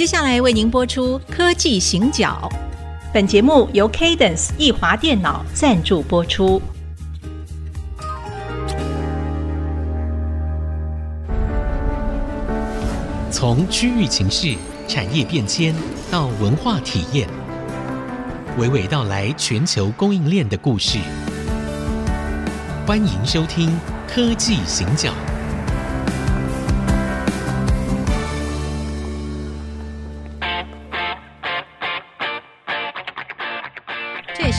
接下来为您播出《科技行脚》，本节目由 Cadence 易华电脑赞助播出。从区域情势、产业变迁到文化体验，娓娓道来全球供应链的故事。欢迎收听《科技行脚》。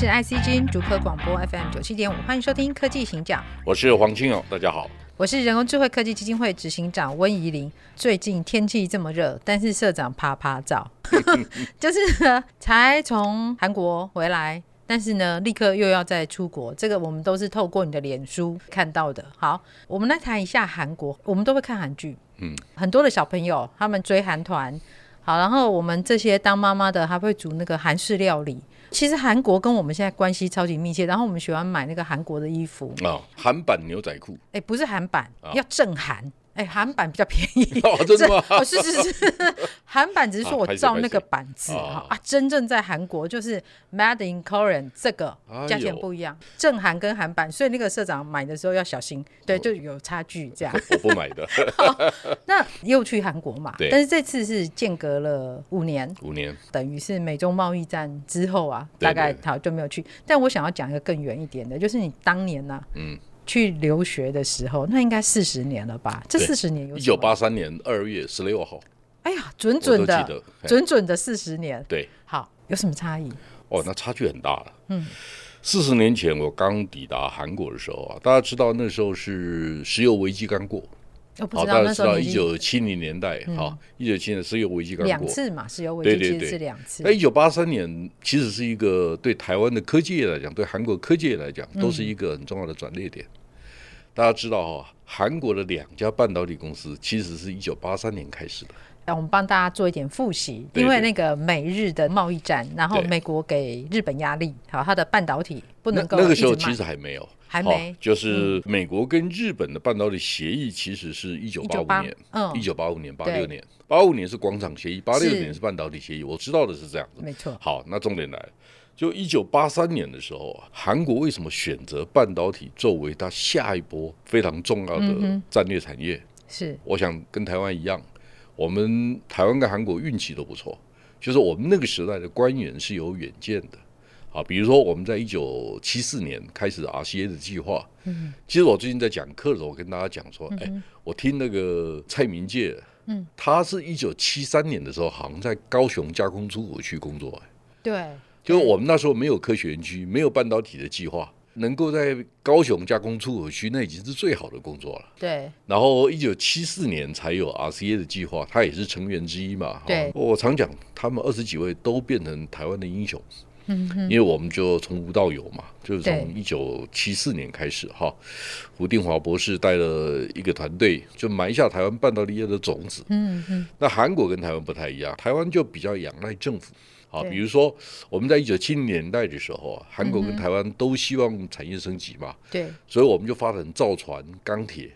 是 ICG 竹科广播 FM 九七点五，欢迎收听科技行脚。我是黄清勇，大家好。我是人工智慧科技基金会执行长温怡玲。最近天气这么热，但是社长啪啪照，就是呢，才从韩国回来，但是呢，立刻又要再出国。这个我们都是透过你的脸书看到的。好，我们来谈一下韩国。我们都会看韩剧，嗯，很多的小朋友他们追韩团。好，然后我们这些当妈妈的还会煮那个韩式料理。其实韩国跟我们现在关系超级密切，然后我们喜欢买那个韩国的衣服。哦，韩版牛仔裤，哎，不是韩版，哦、要正韩。哎，韩版比较便宜 哦，真的吗？哦，是是是，韩版只是说我照那个版字哈啊，真正在韩国就是 Made in Korean 这个价钱不一样，正韩跟韩版，所以那个社长买的时候要小心，对，就有差距这样。我不买的。那又去韩国嘛？对。但是这次是间隔了五年，五年，等于是美中贸易战之后啊，大概好就没有去。但我想要讲一个更远一点的，就是你当年呢，嗯。去留学的时候，那应该四十年了吧？这四十年有一九八三年二月十六号。哎呀，准准的，准准的四十年。对，好，有什么差异？哦，那差距很大了。嗯，四十年前我刚抵达韩国的时候啊，大家知道那时候是石油危机刚过。好，大家知道一九七零年代，好，一九七零石油危机刚过，两次嘛，石油危机其实是两次。那一九八三年其实是一个对台湾的科技业来讲，对韩国科技业来讲，都是一个很重要的转捩点。大家知道哈，韩国的两家半导体公司其实是一九八三年开始的。让我们帮大家做一点复习，因为那个美日的贸易战，然后美国给日本压力，好，它的半导体不能够。那个时候其实还没有，还没，就是美国跟日本的半导体协议其实是一九八五年，嗯，一九八五年、八六年，八五年是广场协议，八六年是半导体协议。我知道的是这样子，没错。好，那重点来了。就一九八三年的时候啊，韩国为什么选择半导体作为它下一波非常重要的战略产业？是，我想跟台湾一样，我们台湾跟韩国运气都不错，就是我们那个时代的官员是有远见的。啊，比如说我们在一九七四年开始 RCA 的计划。嗯，其实我最近在讲课的时候，我跟大家讲说，哎，我听那个蔡明介，嗯，他是一九七三年的时候，好像在高雄加工出口区工作，哎，对。就是我们那时候没有科学园区，没有半导体的计划，能够在高雄加工出口区，那已经是最好的工作了。对。然后一九七四年才有 RCA 的计划，他也是成员之一嘛。对。我常讲，他们二十几位都变成台湾的英雄。嗯哼。因为我们就从无到有嘛，就是从一九七四年开始哈，胡定华博士带了一个团队，就埋下台湾半导体业的种子。嗯哼。那韩国跟台湾不太一样，台湾就比较仰赖政府。好，比如说我们在一九七零年代的时候啊，韩国跟台湾都希望产业升级嘛，对，所以我们就发展造船、钢铁。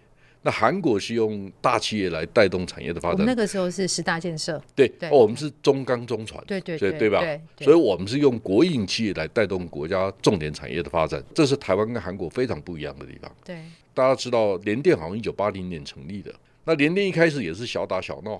那韩国是用大企业来带动产业的发展。那个时候是十大建设，对，哦，我们是中钢中船，对对对，对吧？所以我们是用国营企业来带动国家重点产业的发展，这是台湾跟韩国非常不一样的地方。对，大家知道联电好像一九八零年成立的，那联电一开始也是小打小闹。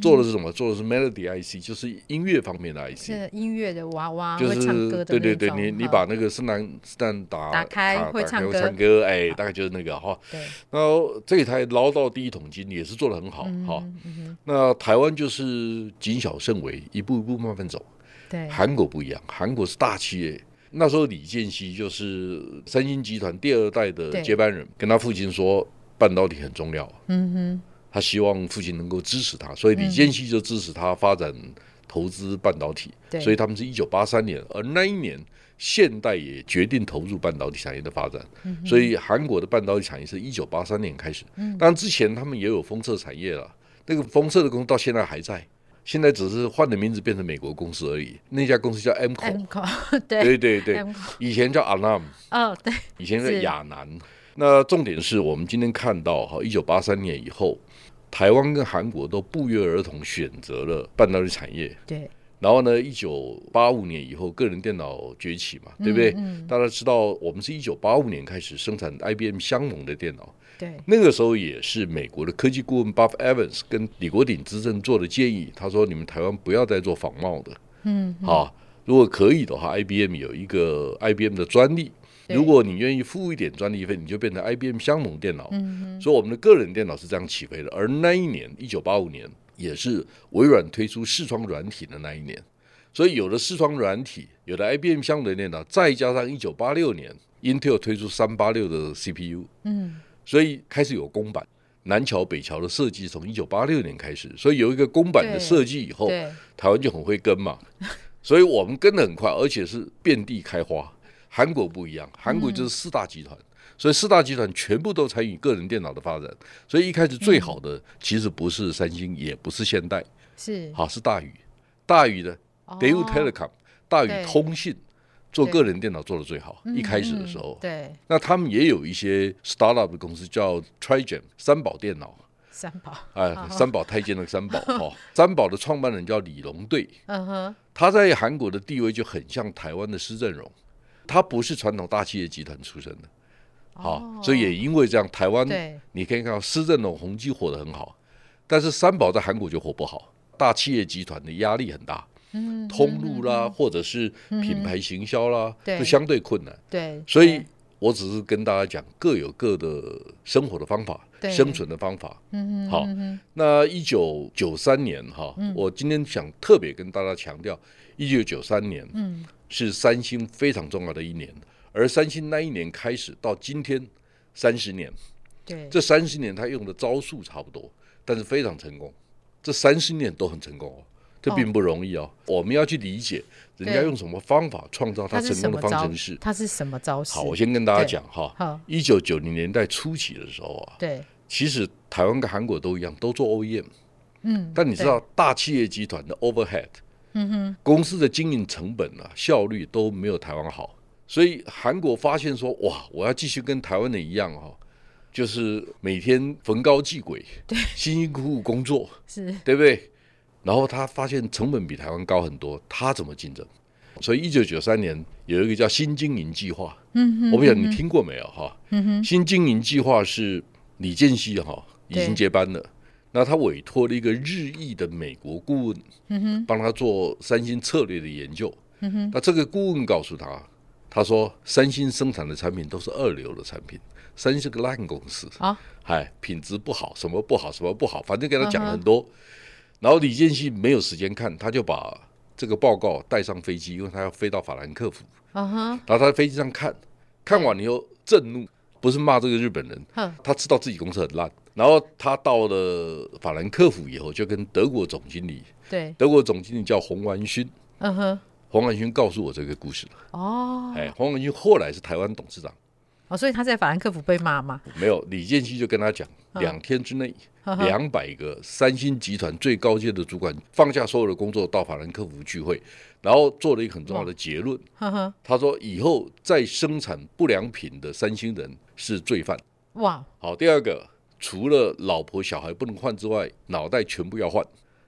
做的是什么？做的是 Melody IC，就是音乐方面的 IC。是音乐的娃娃，就是唱歌的对对对，你你把那个圣诞圣诞打打开会唱歌，唱歌哎，大概就是那个哈。对。然后这一台捞到第一桶金也是做的很好哈。那台湾就是谨小慎微，一步一步慢慢走。对。韩国不一样，韩国是大企业。那时候李健熙就是三星集团第二代的接班人，跟他父亲说半导体很重要。嗯哼。他希望父亲能够支持他，所以李健熙就支持他发展投资半导体。嗯、所以他们是一九八三年，而那一年现代也决定投入半导体产业的发展。嗯、所以韩国的半导体产业是一九八三年开始。当然之前他们也有封测产业了，那个封测的公司到现在还在，现在只是换了名字变成美国公司而已。那家公司叫 Emco，对对对，以前叫 Alam，哦对，以前是亚南。那重点是我们今天看到哈，一九八三年以后。台湾跟韩国都不约而同选择了半导体产业。对。然后呢，一九八五年以后，个人电脑崛起嘛，对不对？嗯嗯、大家知道，我们是一九八五年开始生产 IBM 相同的电脑。对。那个时候也是美国的科技顾问 Buff Evans 跟李国鼎资政做的建议，他说：“你们台湾不要再做仿冒的。嗯”嗯。好，如果可以的话，IBM 有一个 IBM 的专利，如果你愿意付一点专利费，你就变成 IBM 相盟电脑。嗯，所以我们的个人电脑是这样起飞的。而那一年，一九八五年。也是微软推出视窗软体的那一年，所以有了视窗软体，有了 IBM 相盟的电脑，再加上一九八六年 Intel 推出三八六的 CPU，嗯，所以开始有公版，南桥北桥的设计从一九八六年开始，所以有一个公版的设计以后，台湾就很会跟嘛，所以我们跟的很快，而且是遍地开花。韩国不一样，韩国就是四大集团。嗯所以四大集团全部都参与个人电脑的发展，所以一开始最好的其实不是三星，也不是现代，是。好是大宇，大宇的 Daewoo Telecom，大宇通信做个人电脑做的最好，一开始的时候，对，那他们也有一些 startup 的公司叫 Trigen 三宝电脑，三宝，哎，三宝太监的三宝哈，三宝的创办人叫李龙队，嗯哼，他在韩国的地位就很像台湾的施正荣，他不是传统大企业集团出身的。好，所以也因为这样，台湾你可以看到施正荣宏基火得很好，但是三宝在韩国就火不好，大企业集团的压力很大，通路啦或者是品牌行销啦，就相对困难。对，所以我只是跟大家讲，各有各的生活的方法，生存的方法。好，那一九九三年哈，我今天想特别跟大家强调，一九九三年，嗯是三星非常重要的一年。而三星那一年开始到今天三十年，对，这三十年他用的招数差不多，但是非常成功。这三十年都很成功哦，这并不容易哦。我们要去理解人家用什么方法创造他成功的方程式。他是什么招式？好，我先跟大家讲哈。好，一九九零年代初期的时候啊，对，其实台湾跟韩国都一样，都做 OEM。嗯，但你知道大企业集团的 overhead，嗯哼，公司的经营成本啊，效率都没有台湾好。所以韩国发现说，哇，我要继续跟台湾的一样哈，就是每天逢高祭鬼，对，辛辛苦苦工作，是，对不对？然后他发现成本比台湾高很多，他怎么竞争？所以一九九三年有一个叫新经营计划，嗯哼，我不晓得你听过没有哈？嗯哼，新经营计划是李健熙哈已经接班了，那他委托了一个日裔的美国顾问，帮他做三星策略的研究，那这个顾问告诉他。他说：“三星生产的产品都是二流的产品，三星是个烂公司品质不好，什么不好，什么不好，反正给他讲了很多。Uh. 然后李健熙没有时间看，他就把这个报告带上飞机，因为他要飞到法兰克福。啊哈然后他在飞机上看，看完以后震怒，不是骂这个日本人，uh. 他知道自己公司很烂。然后他到了法兰克福以后，就跟德国总经理，对，德国总经理叫洪完勋，嗯哼、uh。黄文勋告诉我这个故事了。哦，哎，洪文勋后来是台湾董事长。哦，所以他在法兰克福被骂吗？没有，李建熙就跟他讲，两天之内，两百个三星集团最高阶的主管放下所有的工作到法兰克福聚会，然后做了一个很重要的结论。他说以后再生产不良品的三星人是罪犯。哇！好，第二个，除了老婆小孩不能换之外，脑袋全部要换。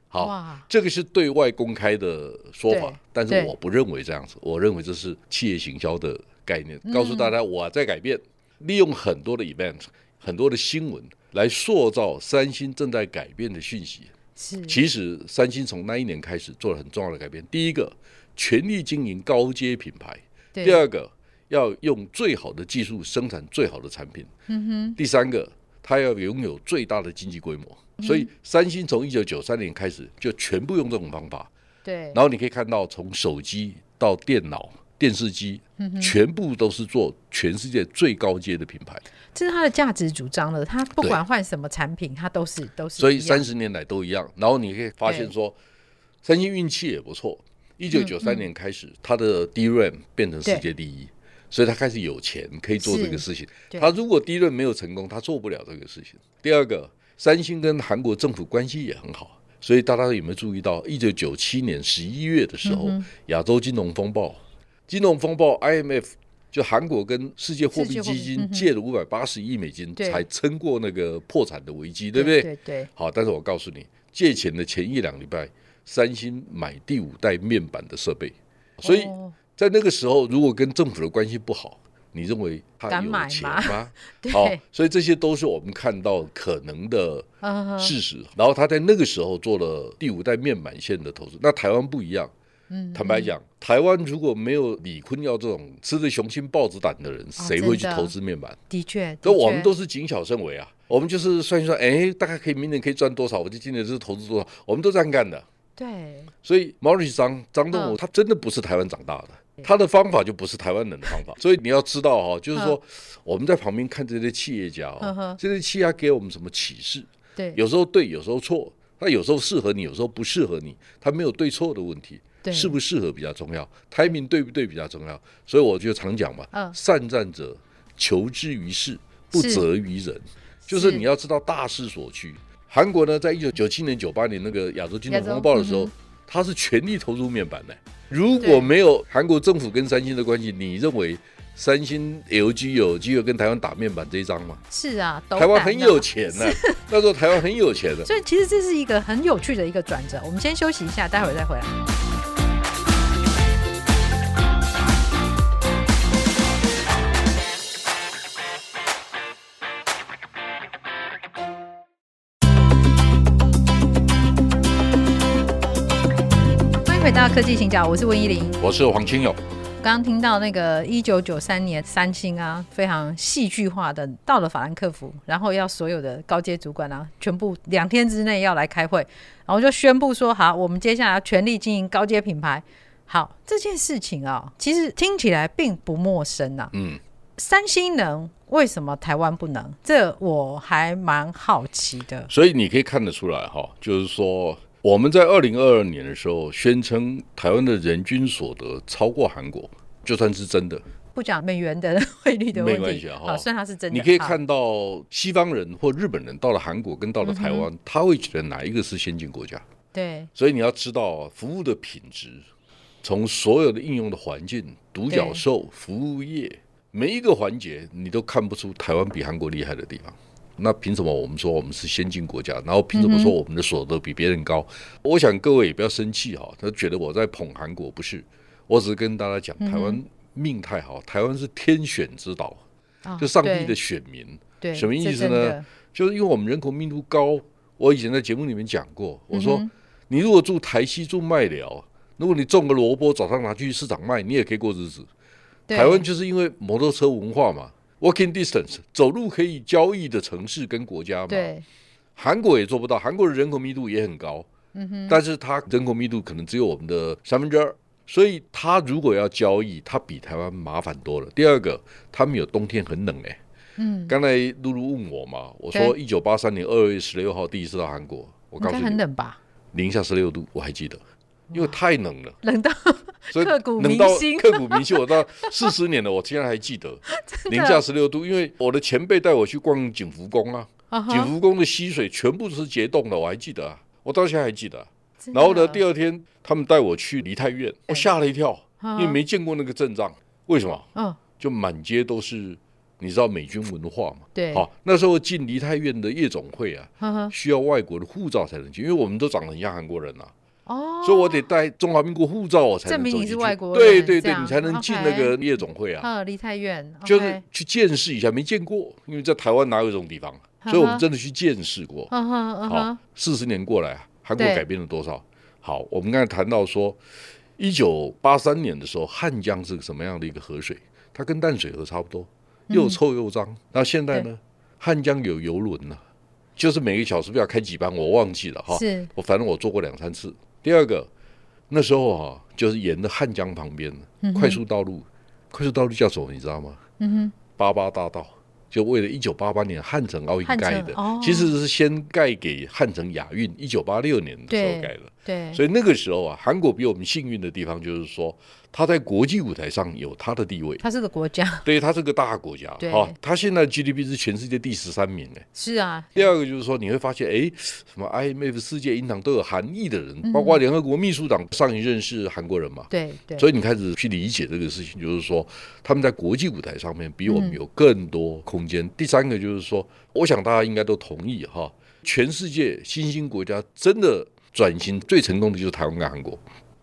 好，这个是对外公开的说法，但是我不认为这样子，我认为这是企业行销的概念，告诉大家我在改变，嗯、利用很多的 event、很多的新闻来塑造三星正在改变的讯息。是，其实三星从那一年开始做了很重要的改变。第一个，全力经营高阶品牌；第二个，要用最好的技术生产最好的产品；嗯、哼。第三个，它要拥有最大的经济规模。所以三星从一九九三年开始就全部用这种方法，对。然后你可以看到，从手机到电脑、电视机，全部都是做全世界最高阶的品牌。这是它的价值主张了。它不管换什么产品，它都是都是。所以三十年来都一样。然后你可以发现说，三星运气也不错。一九九三年开始，它的 DRAM 变成世界第一，所以他开始有钱可以做这个事情。他如果 DRAM 没有成功，他做不了这个事情。第二个。三星跟韩国政府关系也很好，所以大家有没有注意到，一九九七年十一月的时候，亚洲金融风暴，金融风暴 IMF 就韩国跟世界货币基金借了五百八十亿美金，才撑过那个破产的危机，对不对？对对。好，但是我告诉你，借钱的前一两礼拜，三星买第五代面板的设备，所以在那个时候，如果跟政府的关系不好。你认为他有钱吗？好，所以这些都是我们看到可能的事实。然后他在那个时候做了第五代面板线的投资。那台湾不一样，坦白讲，台湾如果没有李坤耀这种吃着雄心豹子胆的人，谁会去投资面板？的确，那我们都是谨小慎微啊。我们就是算一算，哎，大概可以明年可以赚多少，我就今年就是投资多少，我们都这样干的。对，所以毛主席张张东武他真的不是台湾长大的。他的方法就不是台湾人的方法，所以你要知道哈，就是说我们在旁边看这些企业家哦，这些企业家给我们什么启示？对，有时候对，有时候错，他有时候适合你，有时候不适合你，他没有对错的问题，适不适合比较重要，timing 对不对比较重要，所以我就常讲嘛，善战者求之于事，不责于人，就是你要知道大势所趋。韩国呢，在一九九七年、九八年那个亚洲金融风暴的时候，他是全力投入面板的。如果没有韩国政府跟三星的关系，你认为三星 LG 有机会跟台湾打面板这一张吗？是啊，台湾很有钱呢、啊。那时候台湾很有钱的，所以其实这是一个很有趣的一个转折。我们先休息一下，待会儿再回来。到科技行脚，我是温依玲，我是黄清友。刚刚听到那个一九九三年三星啊，非常戏剧化的到了法兰克福，然后要所有的高阶主管啊，全部两天之内要来开会，然后就宣布说好，我们接下来要全力经营高阶品牌。好，这件事情啊，其实听起来并不陌生啊。嗯，三星能，为什么台湾不能？这我还蛮好奇的。所以你可以看得出来哈，就是说。我们在二零二二年的时候宣称台湾的人均所得超过韩国，就算是真的，不讲美元的汇率的问题，没关系啊，算它是真的。你可以看到西方人或日本人到了韩国跟到了台湾，他会觉得哪一个是先进国家？对，所以你要知道服务的品质，从所有的应用的环境、独角兽、服务业每一个环节，你都看不出台湾比韩国厉害的地方。那凭什么我们说我们是先进国家？然后凭什么说我们的所得比别人高？嗯、我想各位也不要生气哈，他觉得我在捧韩国，不是，我只是跟大家讲，台湾命太好，台湾是天选之岛，嗯、就上帝的选民。对，什么意思呢？就是因为我们人口密度高。我以前在节目里面讲过，我说、嗯、你如果住台西住麦寮，如果你种个萝卜，早上拿去市场卖，你也可以过日子。台湾就是因为摩托车文化嘛。Walking distance，走路可以交易的城市跟国家嘛？对，韩国也做不到。韩国的人口密度也很高，嗯哼，但是它人口密度可能只有我们的三分之二，所以它如果要交易，它比台湾麻烦多了。第二个，他们有冬天很冷哎，嗯，刚才露露问我嘛，我说一九八三年二月十六号第一次到韩国，我告诉你，很冷吧？零下十六度，我还记得。因为太冷了，冷到 所以刻骨铭心，刻骨铭心。我到四十年了，我竟然还记得 零下十六度。因为我的前辈带我去逛景福宫啊，景福宫的溪水全部都是结冻的，我还记得啊，我到现在还记得。然后呢，第二天他们带我去梨泰院，我吓了一跳，因为没见过那个阵仗。为什么？嗯，就满街都是，你知道美军文化嘛？对。好，那时候进梨泰院的夜总会啊，需要外国的护照才能进，因为我们都长得很像韩国人啊。哦，所以我得带中华民国护照，我才能证明你是外国人。对对对，你才能进那个夜总会啊。啊，梨泰院就是去见识一下，没见过，因为在台湾哪有这种地方，所以我们真的去见识过。好，四十年过来，韩国改变了多少？好，我们刚才谈到说，一九八三年的时候，汉江是个什么样的一个河水？它跟淡水河差不多，又臭又脏。那现在呢？汉江有游轮了，就是每个小时不要开几班，我忘记了哈。是，我反正我坐过两三次。第二个，那时候啊，就是沿着汉江旁边快速道路，快速道路叫什么？你知道吗？嗯哼，八八大道。就为了一九八八年汉城奥运盖的，哦、其实是先盖给汉城亚运，一九八六年的时候盖的。对，所以那个时候啊，韩国比我们幸运的地方就是说。他在国际舞台上有他的地位，他是个国家，对，他是个大国家，对，好，他现在 GDP 是全世界第十三名，哎，是啊。第二个就是说，你会发现，哎，什么 IMF 世界银行都有韩裔的人，包括联合国秘书长上一任是韩国人嘛，对对，所以你开始去理解这个事情，就是说他们在国际舞台上面比我们有更多空间。第三个就是说，我想大家应该都同意哈，全世界新兴国家真的转型最成功的就是台湾跟韩国。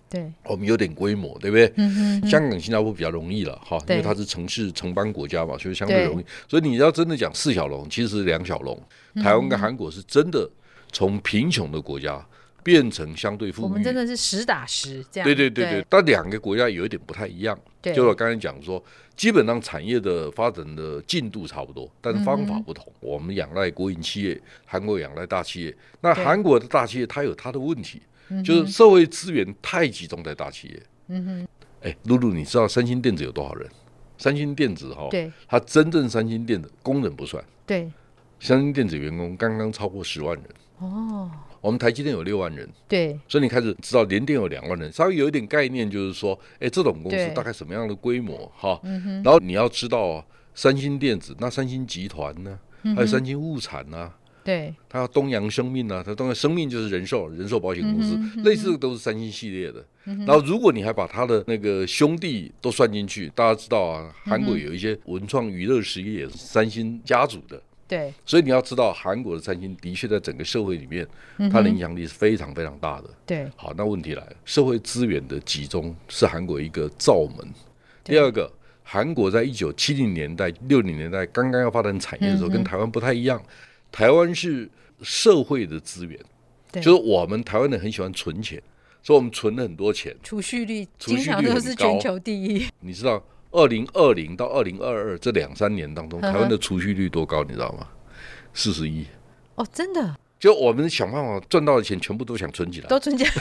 对，我们有点规模，对不对？嗯嗯。香港、新加坡比较容易了哈，因为它是城市城邦国家嘛，所以相对容易。所以你要真的讲四小龙，其实是两小龙。台湾跟韩国是真的从贫穷的国家变成相对富裕。我们真的是实打实这样。对对对对，但两个国家有一点不太一样。就我刚才讲说，基本上产业的发展的进度差不多，但是方法不同。我们仰赖国营企业，韩国仰赖大企业。那韩国的大企业它有它的问题。就是社会资源太集中在大企业。嗯哼，哎，露露，你知道三星电子有多少人？三星电子哈，对，它真正三星电子工人不算，对，三星电子员工刚刚超过十万人。哦，我们台积电有六万人。对，所以你开始知道联电有两万人，稍微有一点概念，就是说，哎，这种公司大概什么样的规模？哈，然后你要知道啊，三星电子，那三星集团呢，还有三星物产呢。对，它东洋生命呢、啊，它东洋生命就是人寿人寿保险公司，嗯嗯、类似的都是三星系列的。嗯、然后如果你还把它的那个兄弟都算进去，大家知道啊，韩国有一些文创娱乐实业也是三星家族的。对，所以你要知道，韩国的三星的确在整个社会里面，它的影响力是非常非常大的。对，好，那问题来了，社会资源的集中是韩国一个罩门。第二个，韩国在一九七零年代、六零年代刚刚要发展产业的时候，跟台湾不太一样。台湾是社会的资源，对就是我们台湾人很喜欢存钱，所以我们存了很多钱，储蓄率经常都是全球第一。你知道，二零二零到二零二二这两三年当中，台湾的储蓄率多高？你知道吗？四十一。哦，真的？就我们想办法赚到的钱，全部都想存起来，都存起来，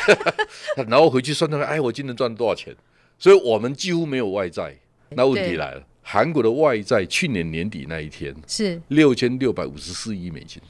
然后回去算算，哎，我今年赚了多少钱？所以我们几乎没有外债。那问题来了。韩国的外债去年年底那一天是六千六百五十四亿美金，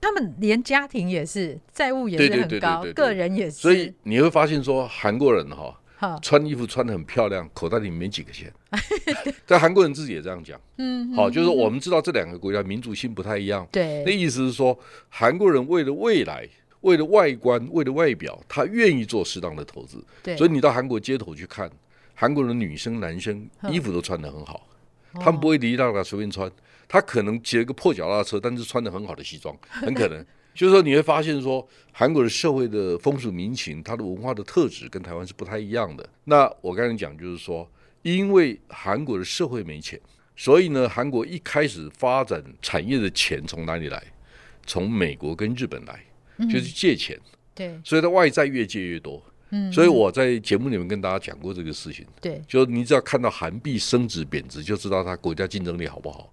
他们连家庭也是债务也是很高，个人也是。所以你会发现说，韩国人哈、哦、穿衣服穿得很漂亮，口袋里没几个钱。在韩国人自己也这样讲，嗯，好，就是我们知道这两个国家民族性不太一样，对，那意思是说，韩国人为了未来，为了外观，为了外表，他愿意做适当的投资。对，所以你到韩国街头去看。韩国的女生、男生衣服都穿得很好，他们不会离让他随便穿。他可能骑了个破脚踏车，但是穿得很好的西装，很可能。就是说，你会发现说，韩国的社会的风俗民情，它的文化的特质跟台湾是不太一样的。那我刚才讲就是说，因为韩国的社会没钱，所以呢，韩国一开始发展产业的钱从哪里来？从美国跟日本来，就是借钱。嗯、对，所以它外债越借越多。所以我在节目里面跟大家讲过这个事情，对，就是你只要看到韩币升值贬值，就知道它国家竞争力好不好。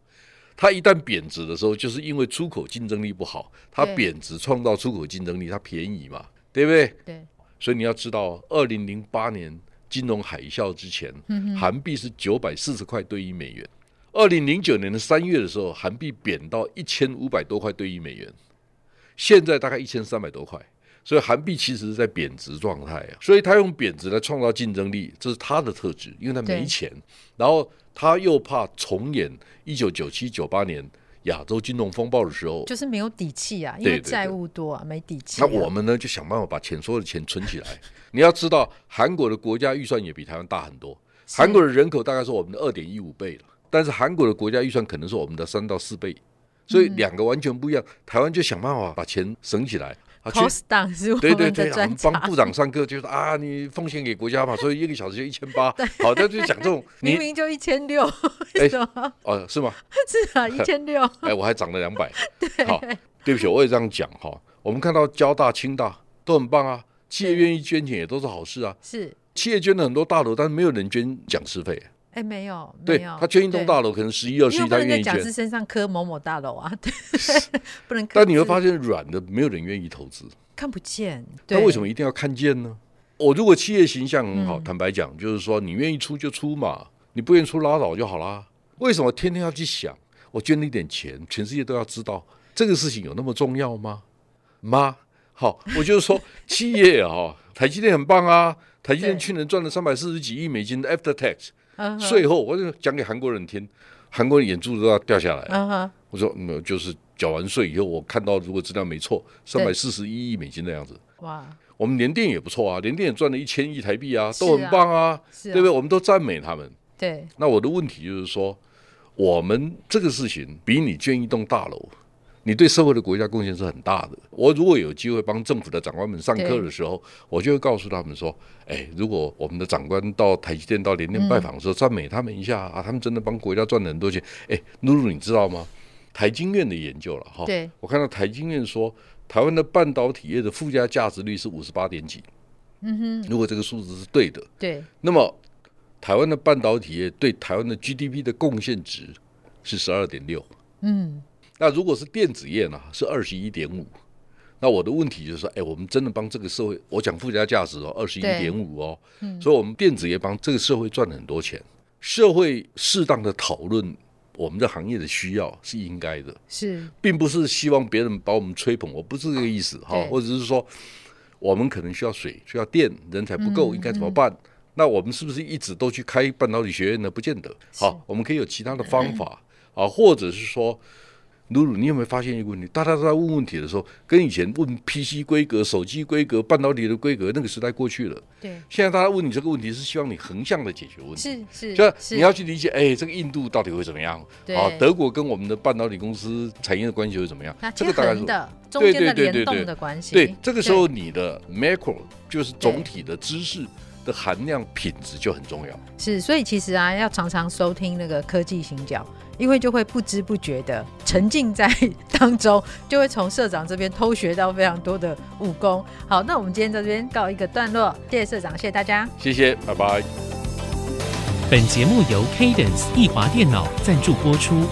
它一旦贬值的时候，就是因为出口竞争力不好，它贬值创造出口竞争力，它便宜嘛，对不对？对。所以你要知道，二零零八年金融海啸之前，韩币是九百四十块兑一美元。二零零九年的三月的时候，韩币贬到一千五百多块兑一美元，现在大概一千三百多块。所以韩币其实是在贬值状态啊，所以他用贬值来创造竞争力，这是他的特质，因为他没钱，然后他又怕重演一九九七九八年亚洲金融风暴的时候，就是没有底气啊，因为债务多啊，没底气。那我们呢，就想办法把钱所有的钱存起来。你要知道，韩国的国家预算也比台湾大很多，韩国的人口大概是我们的二点一五倍了，但是韩国的国家预算可能是我们的三到四倍，所以两个完全不一样。台湾就想办法把钱省起来。Cost down 是我们的。对对对，我们帮部长上课，就是啊，你奉献给国家嘛，所以一个小时就一千八。好，他就讲这种，明明就一千六，为什么？哦，是吗？是啊，一千六。哎，我还涨了两百。好，对不起，我也这样讲哈。我们看到交大、清大都很棒啊，企业愿意捐钱也都是好事啊。是，企业捐了很多大楼，但是没有人捐讲师费。哎，没有，对，他捐一栋大楼，可能十一二十一，他愿意捐。身上刻某某大楼啊，对，不能。但你会发现，软的没有人愿意投资，看不见。那为什么一定要看见呢？我如果企业形象很好，坦白讲，就是说你愿意出就出嘛，你不愿意出拉倒就好啦。为什么天天要去想？我捐了一点钱，全世界都要知道这个事情有那么重要吗？妈，好，我就是说企业啊，台积电很棒啊，台积电去年赚了三百四十几亿美金的 after tax 税后，我就讲给韩国人听，韩国人眼珠子都要掉下来。我说没有，就是缴完税以后，我看到如果资料没错，三百四十一亿美金的样子。哇，我们联电也不错啊，联电也赚了一千亿台币啊，都很棒啊，对不对？我们都赞美他们。对，那我的问题就是说，我们这个事情比你建一栋大楼，你对社会的国家贡献是很大的。我如果有机会帮政府的长官们上课的时候，我就会告诉他们说：哎，如果我们的长官到台积电、到联电拜访的时候，赞美他们一下啊，他们真的帮国家赚了很多钱。哎，露露，你知道吗？台经院的研究了哈，我看到台经院说，台湾的半导体业的附加价值率是五十八点几。嗯哼，如果这个数字是对的，对，那么。台湾的半导体业对台湾的 GDP 的贡献值是十二点六，嗯，那如果是电子业呢，是二十一点五。那我的问题就是说，哎，我们真的帮这个社会，我讲附加价值哦，二十一点五哦，嗯，所以我们电子业帮这个社会赚了很多钱，社会适当的讨论我们的行业的需要是应该的，是，并不是希望别人把我们吹捧，我不是这个意思哈，或者是说我们可能需要水，需要电，人才不够，应该怎么办？那我们是不是一直都去开半导体学院呢？不见得。好，我们可以有其他的方法啊，或者是说，露露，你有没有发现一个问题？大家都在问问题的时候，跟以前问 PC 规格、手机规格、半导体的规格，那个时代过去了。对。现在大家问你这个问题，是希望你横向的解决问题。是是。就是你要去理解，哎，这个印度到底会怎么样？对。好，德国跟我们的半导体公司产业的关系会怎么样？这个大概是中间的联动的关系。对，这个时候你的 macro 就是总体的知识。的含量品质就很重要，是，所以其实啊，要常常收听那个科技行脚，因为就会不知不觉的沉浸在当中，就会从社长这边偷学到非常多的武功。好，那我们今天在这边告一个段落，谢谢社长，谢谢大家，谢谢，拜拜。本节目由 Cadence 易华电脑赞助播出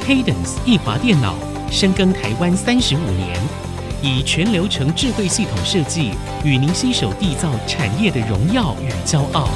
，Cadence 易华电脑深耕台湾三十五年。以全流程智慧系统设计，与您携手缔造产业的荣耀与骄傲。